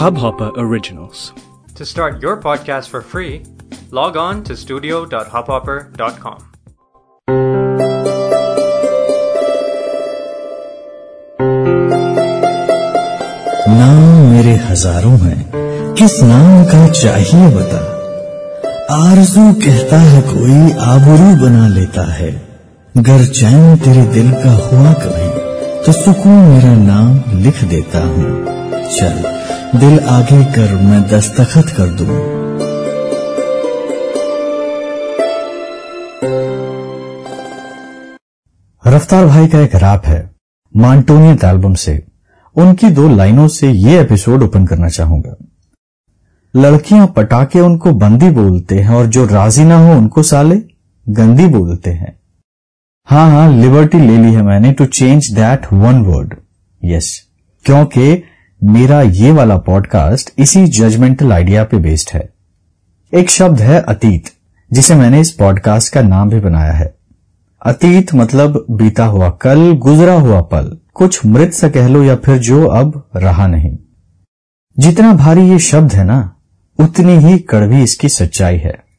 Hubhopper Originals. To start your podcast for free, log on to studio.hubhopper.com. नाम मेरे हज़ारों हैं किस नाम का चाहिए बता आरज़ू कहता है कोई आबरू बना लेता है गर चैन तेरे दिल का हुआ कभी तो सुकून मेरा नाम लिख देता हूँ। चल, दिल आगे कर, मैं दस्तखत कर दूँ। रफ्तार भाई का एक रैप है, मांटोनियत एल्बम से। उनकी दो लाइनों से ये एपिसोड ओपन करना चाहूँगा। लड़कियाँ पटाके उनको बंदी बोलते हैं और जो राज़ी ना हो उनको साले गंदी बोलते हैं। हाँ हाँ लिबर्टी ले ली है मैंने to change that one word yes क्योंकि मेरा ये वाला पॉडकास्ट इसी जजमेंटल आइडिया पे बेस्ड है। एक शब्द है अतीत, जिसे मैंने इस पॉडकास्ट का नाम भी बनाया है। अतीत मतलब बीता हुआ कल, गुजरा हुआ पल। कुछ मृत सा कह लो या फिर जो अब रहा नहीं। जितना भारी ये शब्द है ना, उतनी ही कड़वी इसकी सच्चाई है।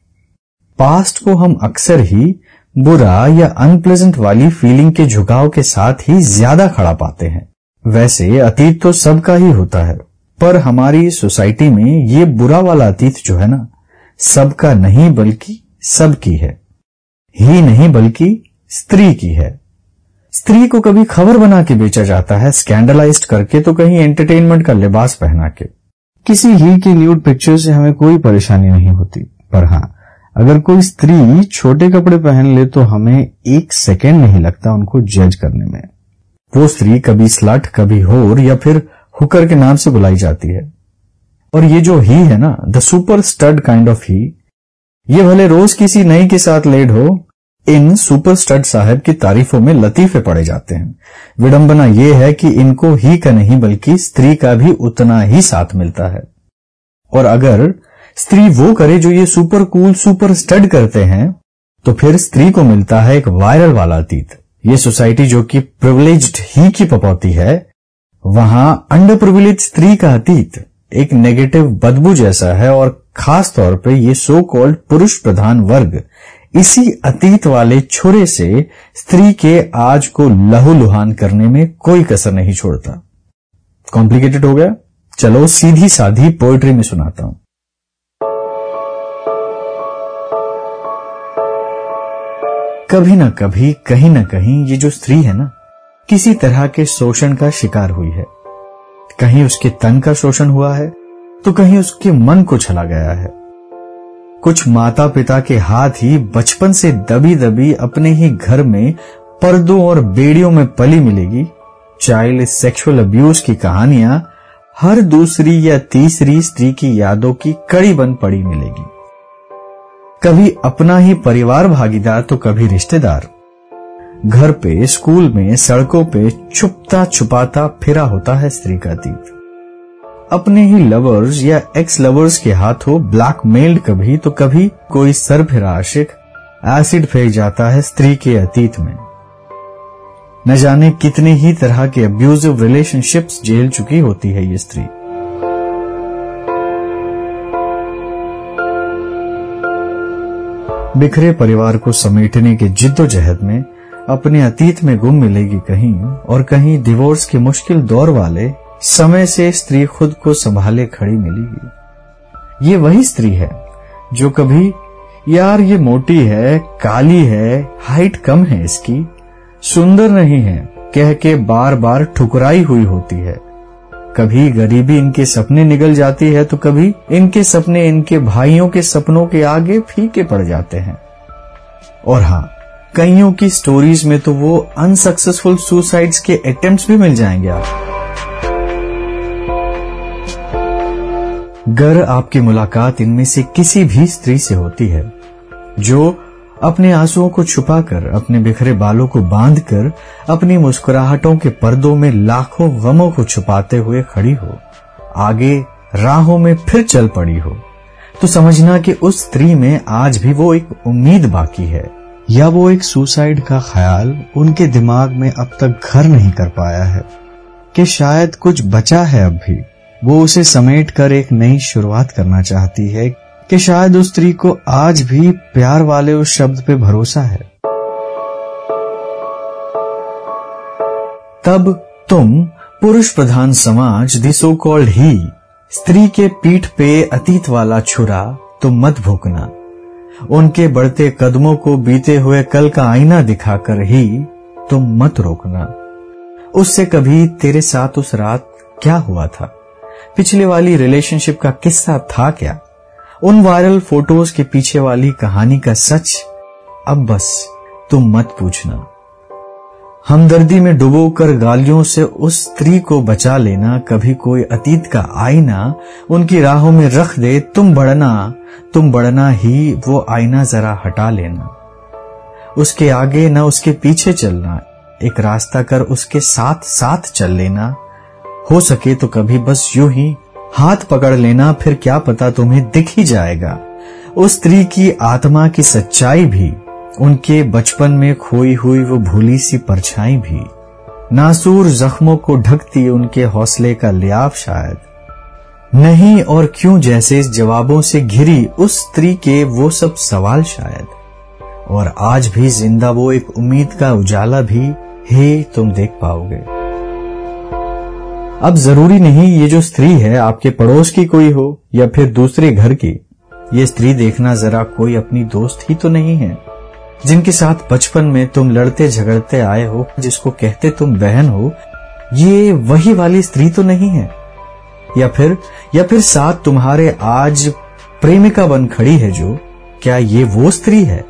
पास्ट को हम अक्सर ही बुरा या अनप्लेजेंट वाली फीलिंग के झुकाव के साथ ही ज़्यादा खड़ा पाते हैं। वैसे अतीत तो सबका ही होता है, पर हमारी सोसाइटी में ये बुरा वाला अतीत जो है ना, सबका नहीं बल्कि सबकी है। ही नहीं बल्कि स्त्री की है। स्त्री को कभी खबर बना के बेचा जाता है स्कैंडलाइज करके तो कहीं एंटरटेनमेंट का लिबास पहना के। किसी ही की न्यूड पिक्चर से हमें कोई परेशानी नहीं होती, पर हाँ अगर कोई स्त्री छोटे कपड़े पहन ले तो हमें एक सेकेंड नहीं लगता उनको जज करने में। वो स्त्री कभी स्लट कभी होर या फिर हुकर के नाम से बुलाई जाती है। और ये जो ही है ना the super stud kind of ही ये भले रोज किसी नई के साथ लेड हो, इन सुपर स्टड साहब की तारीफों में लतीफे पड़े जाते हैं। विडंबना यह है कि इनको ही का नहीं, बल्कि स्त्री का भी उतना ही साथ मिलता है। और अगर स्त्री वो करे जो ये सुपर कूल सुपर स्टड करते हैं तो फिर स्त्री को मिलता है एक वायरल वाला अतीत। ये सोसाइटी जो कि प्रिविलेज्ड ही की पपौती है, वहाँ अंडर प्रिविलेज स्त्री का अतीत एक नेगेटिव बदबू जैसा है और खास तौर पे ये सो कॉल्ड पुरुष प्रधान वर्ग, इसी अतीत वाले छुरे से स्त्री के आज को लहूलुहान करने में कोई कसर नहीं छोड़ता। कॉम्प्लिकेटेड हो गया। चलो सीधी साधी पोएट्री में सुनाता हूँ। कभी ना कभी, कहीं ना कहीं ये जो स्त्री है ना, किसी तरह के शोषण का शिकार हुई है। कहीं उसके तन का शोषण हुआ है तो कहीं उसके मन को छला गया है। कुछ माता पिता के हाथ ही बचपन से दबी दबी अपने ही घर में पर्दों और बेड़ियों में पली मिलेगी। चाइल्ड सेक्सुअल अब्यूज की कहानियाँ हर दूसरी या तीसरी स्त्री की यादों की कड़ी बन पड़ी मिलेगी। कभी अपना ही परिवार भागीदार तो कभी रिश्तेदार। घर पे, स्कूल में, सड़कों पे छुपता छुपाता फिरा होता है स्त्री का अतीत अपने ही लवर्स या एक्स लवर्स के हाथों ब्लैकमेल्ड कभी तो कभी कोई सर सरफिरा आशिक एसिड फेंक जाता है स्त्री के अतीत में। न जाने कितने ही तरह के अब्यूजिव रिलेशनशिप्स झेल चुकी होती है ये स्त्री। बिखरे परिवार को समेटने के जिद्दोजहद में अपने अतीत में गुम मिलेगी कहीं और कहीं डिवोर्स के मुश्किल दौर वाले समय से स्त्री खुद को संभाले खड़ी मिलेगी। ये वही स्त्री है जो कभी, यार ये मोटी है, काली है हाइट कम है इसकी, सुंदर नहीं है, कह के बार बार ठुकराई हुई होती है। कभी गरीबी इनके सपने निगल जाती है तो कभी इनके सपने इनके भाइयों के सपनों के आगे फीके पड़ जाते हैं। और हाँ कईयों की स्टोरीज में तो वो अनसक्सेसफुल सुसाइड्स के अटेम्प्ट्स भी मिल जाएँगे आप। गर आपकी मुलाकात इनमें से किसी भी स्त्री से होती है, जो अपने आंसुओं को छुपाकर, अपने बिखरे बालों को बांधकर, अपनी मुस्कुराहटों के पर्दों में लाखों गमों को छुपाते हुए खड़ी हो। आगे राहों में फिर चल पड़ी हो। तो समझना कि उस स्त्री में आज भी वो एक उम्मीद बाकी है। या वो एक सुसाइड का ख्याल उनके दिमाग में अब तक घर नहीं कर पाया है। कि शायद कुछ बचा है अब भी। वो उसे समेट कर एक नई शुरुआत करना चाहती है कि शायद उस स्त्री को आज भी प्यार वाले उस शब्द पे भरोसा है। तब तुम, पुरुष प्रधान समाज दी सो कॉल्ड ही स्त्री के पीठ पे अतीत वाला छुरा, तुम मत भोकना उनके बढ़ते कदमों को बीते हुए कल का आईना दिखाकर ही तुम मत रोकना। उससे कभी तेरे साथ उस रात क्या हुआ था? पिछले वाली रिलेशनशिप का किस्सा था क्या? उन वायरल फ़ोटोज़ के पीछे वाली कहानी का सच, अब बस तुम मत पूछना। हमदर्दी में डुबोकर गालियों से उस स्त्री को बचा लेना, कभी कोई अतीत का आईना उनकी राहों में रख दे, तुम बढ़ना तुम बढ़ना ही, वो आईना जरा हटा लेना। उसके आगे न उसके पीछे चलना, एक रास्ता कर उसके साथ साथ चल लेना। हो सके तो कभी बस यूँ ही हाथ पकड़ लेना, फिर क्या पता तुम्हें दिख ही जाएगा। उस स्त्री की आत्मा की सच्चाई भी, उनके बचपन में खोई हुई वो भूली सी परछाई भी। नासूर जख्मों को ढकती उनके हौसले का लियाफ शायद। नहीं, और क्यों जैसे जवाबों से घिरी उस स्त्री के वो सब सवाल शायद। और आज भी ज़िंदा वो एक उम्मीद का उजाला भी, हे, तुम देख पाओगे। अब ज़रूरी नहीं ये जो स्त्री है, आपके पड़ोस की कोई हो या फिर दूसरे घर की, ये स्त्री देखना जरा कोई अपनी दोस्त ही तो नहीं है। जिनके साथ बचपन में तुम लड़ते झगड़ते आए हो, जिसको कहते तुम बहन हो, ये वही वाली स्त्री तो नहीं है। या फिर या फिर साथ तुम्हारे आज प्रेमिका बन खड़ी है जो, क्या ये वो स्त्री है,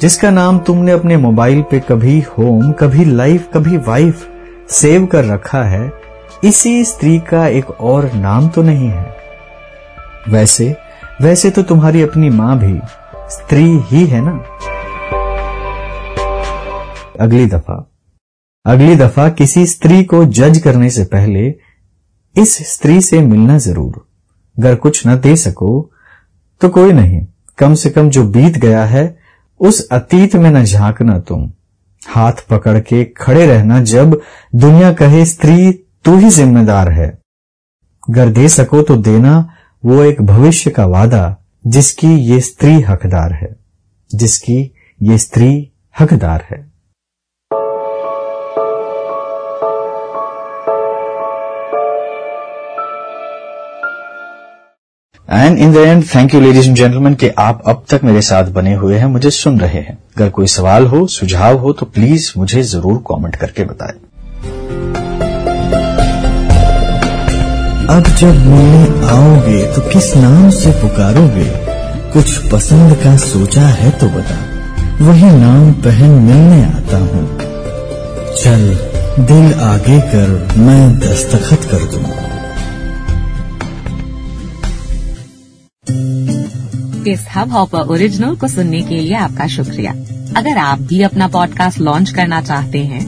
जिसका नाम तुमने अपने मोबाइल पे कभी होम, कभी लाइफ, कभी वाइफ सेव कर रखा है इसी स्त्री का एक और नाम तो नहीं है। वैसे वैसे तो तुम्हारी अपनी माँ भी स्त्री ही है ना? अगली दफ़ा अगली दफ़ा किसी स्त्री को जज करने से पहले इस स्त्री से मिलना ज़रूर। अगर कुछ न दे सको तो कोई नहीं। कम से कम जो बीत गया है, उस अतीत में न झांकना तुम। हाथ पकड़ के खड़े रहना जब दुनिया कहे स्त्री तू ही जिम्मेदार है। अगर दे सको तो देना वो एक भविष्य का वादा, जिसकी ये स्त्री हकदार है। जिसकी ये स्त्री हकदार है। And in the end thank you ladies and gentleman कि आप अब तक मेरे साथ बने हुए हैं, मुझे सुन रहे हैं। अगर कोई सवाल हो, सुझाव हो तो प्लीज़ मुझे ज़रूर कमेंट करके बताएँ। अब जब मिलने आओगे तो किस नाम से पुकारोगे? कुछ पसंद का सोचा है तो बता। वही नाम पहन मिलने आता हूँ। चल, दिल आगे कर, मैं दस्तखत कर दूँगा इस हब हॉपर ओरिजिनल को सुनने के लिए आपका शुक्रिया। अगर आप भी अपना पॉडकास्ट लॉन्च करना चाहते हैं